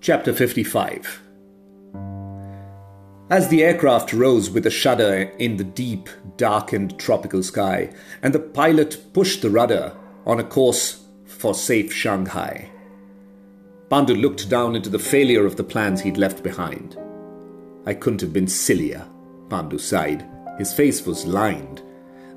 Chapter 55 As the aircraft rose with a shudder in the deep, darkened tropical sky, and the pilot pushed the rudder on a course for safe Shanghai, Pandu looked down into the failure of the plans he'd left behind. I couldn't have been sillier, Pandu sighed. His face was lined.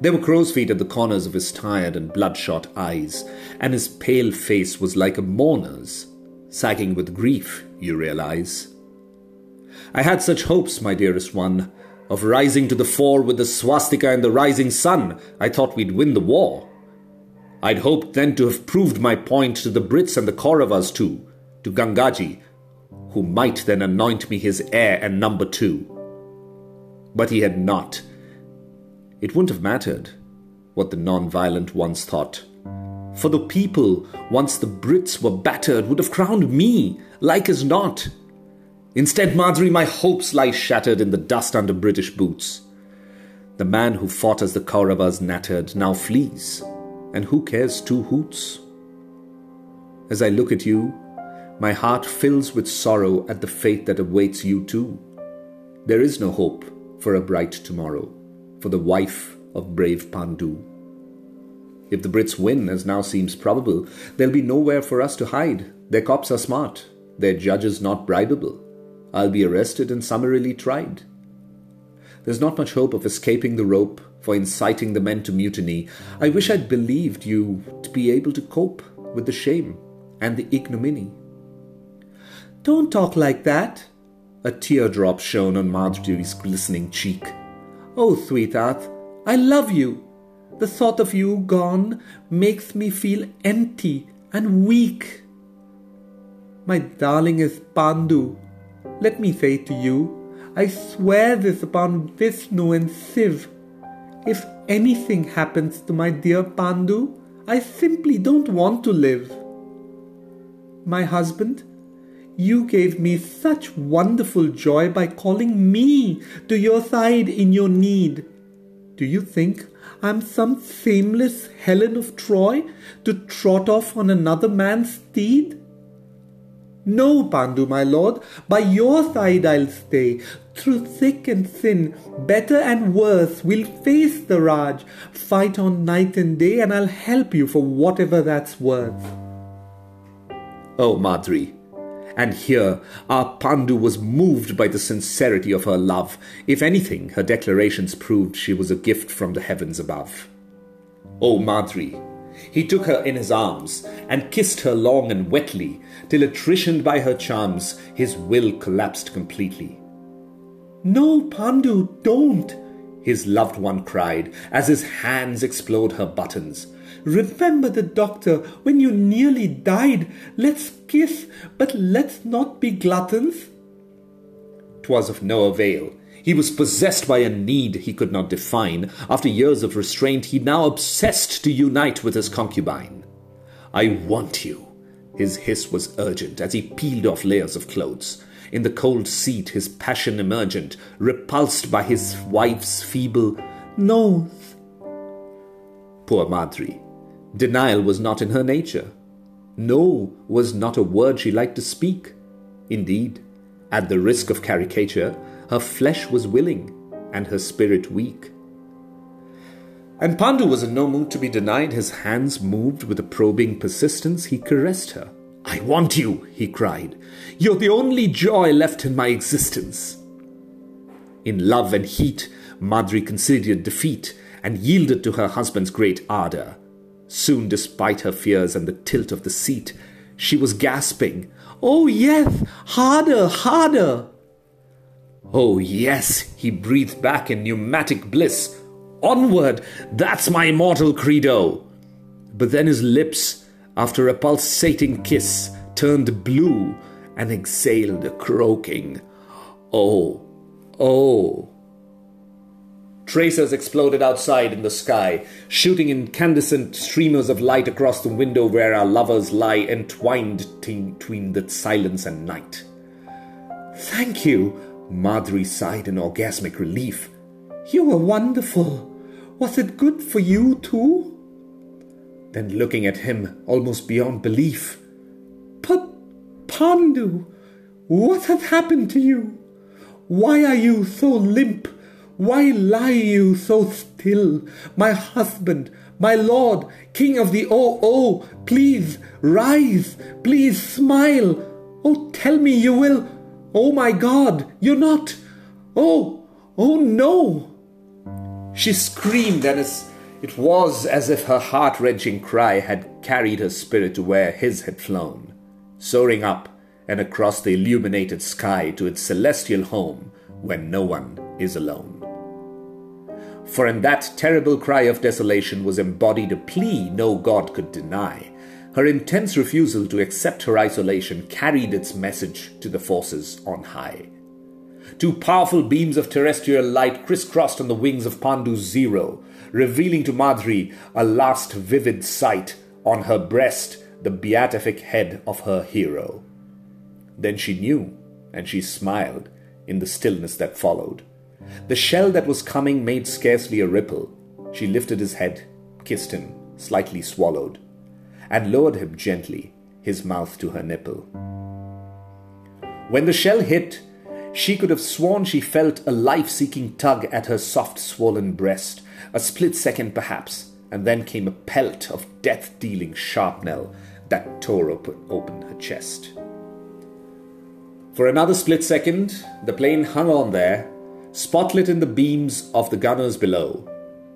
There were crow's feet at the corners of his tired and bloodshot eyes, and his pale face was like a mourner's sagging with grief, you realize. I had such hopes, my dearest one, of rising to the fore with the swastika and the rising sun. I thought we'd win the war. I'd hoped then to have proved my point to the Brits and the Kauravas too, to Gangaji, who might then anoint me his heir and number two. But he had not. It wouldn't have mattered what the non-violent ones thought. For the people, once the Brits were battered, would have crowned me, like as not. Instead, Madri, my hopes lie shattered in the dust under British boots. The man who fought as the Kauravas nattered now flees, and who cares two hoots? As I look at you, my heart fills with sorrow at the fate that awaits you too. There is no hope for a bright tomorrow for the wife of brave Pandu. If the Brits win, as now seems probable, there'll be nowhere for us to hide. Their cops are smart, their judges not bribable. I'll be arrested and summarily tried. There's not much hope of escaping the rope for inciting the men to mutiny. I wish I'd believed you to be able to cope with the shame and the ignominy. Don't talk like that. A teardrop shone on Madri's glistening cheek. Oh, sweetheart, I love you. The thought of you gone makes me feel empty and weak. My darling is Pandu. Let me say to you, I swear this upon Vishnu and Shiv. If anything happens to my dear Pandu, I simply don't want to live. My husband, you gave me such wonderful joy by calling me to your side in your need. Do you think I'm some shameless Helen of Troy to trot off on another man's steed? No, Pandu, my lord, by your side I'll stay. Through thick and thin, better and worse, we'll face the Raj, fight on night and day, and I'll help you for whatever that's worth. Oh, Madri, and here our Pandu was moved by the sincerity of her love. If anything, her declarations proved she was a gift from the heavens above. O Madri! He took her in his arms and kissed her long and wetly, till attritioned by her charms, his will collapsed completely. No, Pandu, don't! His loved one cried, as his hands explored her buttons. Remember the doctor when you nearly died. Let's kiss, but let's not be gluttons. 'Twas of no avail. He was possessed by a need he could not define. After years of restraint, he now obsessed to unite with his concubine. I want you. His hiss was urgent as he peeled off layers of clothes. In the cold seat, his passion emergent, repulsed by his wife's feeble no. Poor Madri. Denial was not in her nature. No was not a word she liked to speak. Indeed, at the risk of caricature, her flesh was willing and her spirit weak. And Pandu was in no mood to be denied. His hands moved with a probing persistence. He caressed her. I want you, he cried. You're the only joy left in my existence. In love and heat, Madri considered defeat and yielded to her husband's great ardor. Soon, despite her fears and the tilt of the seat, she was gasping, Oh, yes, harder, harder. Oh, yes, he breathed back in pneumatic bliss. Onward, that's my immortal credo. But then his lips, after a pulsating kiss, turned blue and exhaled a croaking, Oh, oh. Tracers exploded outside in the sky, shooting incandescent streamers of light across the window where our lovers lie entwined between the silence and night. Thank you, Madri sighed in orgasmic relief. You were wonderful. Was it good for you too? Then looking at him almost beyond belief, But Pandu, what has happened to you? Why are you so limp? Why lie you so still? My husband, my lord, king of the oh oh, please rise, please smile. Oh, tell me you will. Oh my God, you're not. Oh, oh no. She screamed, and it was as if her heart wrenching cry had carried her spirit to where his had flown, soaring up and across the illuminated sky to its celestial home when no one is alone. For in that terrible cry of desolation was embodied a plea no God could deny. Her intense refusal to accept her isolation carried its message to the forces on high. Two powerful beams of terrestrial light crisscrossed on the wings of Pandu's Zero, revealing to Madri a last vivid sight on her breast the beatific head of her hero. Then she knew, and she smiled in the stillness that followed. The shell that was coming made scarcely a ripple. She lifted his head, kissed him, slightly swallowed, and lowered him gently, his mouth to her nipple. When the shell hit, she could have sworn she felt a life seeking tug at her soft, swollen breast, a split second perhaps, and then came a pelt of death dealing shrapnel that tore open, open her chest. For another split second, the plane hung on there, spotlit in the beams of the gunners below.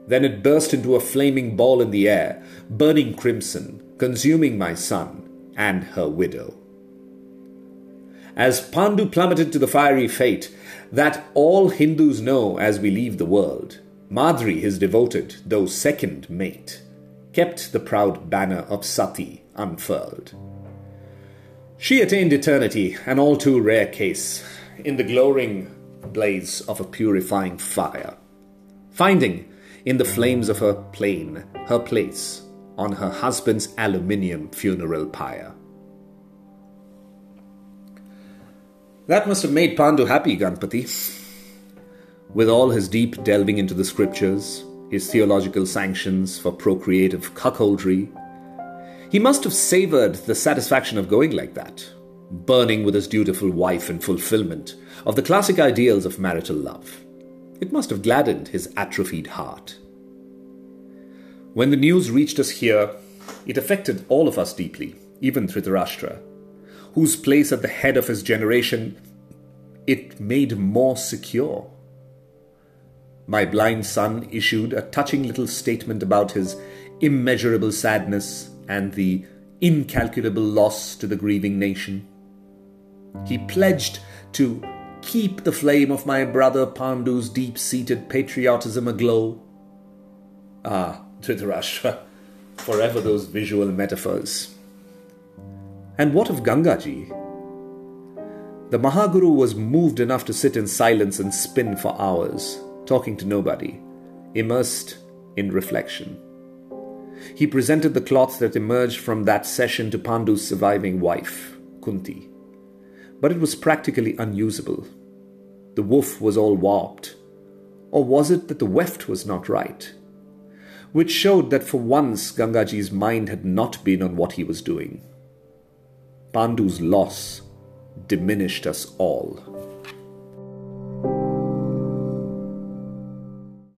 Then it burst into a flaming ball in the air, burning crimson, consuming my son and her widow. As Pandu plummeted to the fiery fate that all Hindus know as we leave the world, Madri, his devoted, though second mate, kept the proud banner of Sati unfurled. She attained eternity, an all too rare case, in the glowing blaze of a purifying fire, finding in the flames of her plane her place on her husband's aluminium funeral pyre. That must have made Pandu happy, Ganpati. With all his deep delving into the scriptures, his theological sanctions for procreative cuckoldry, he must have savored the satisfaction of going like that, burning with his dutiful wife in fulfillment of the classic ideals of marital love. It must have gladdened his atrophied heart. When the news reached us here, it affected all of us deeply, even Dhritarashtra, whose place at the head of his generation it made more secure. My blind son issued a touching little statement about his immeasurable sadness and the incalculable loss to the grieving nation. He pledged to keep the flame of my brother Pandu's deep seated patriotism aglow. Ah, Dhritarashtra, forever those visual metaphors. And what of Gangaji? The Mahaguru was moved enough to sit in silence and spin for hours, talking to nobody, immersed in reflection. He presented the cloth that emerged from that session to Pandu's surviving wife, Kunti but it was practically unusable. The woof was all warped. Or was it that the weft was not right? Which showed that for once Gangaji's mind had not been on what he was doing. Pandu's loss diminished us all.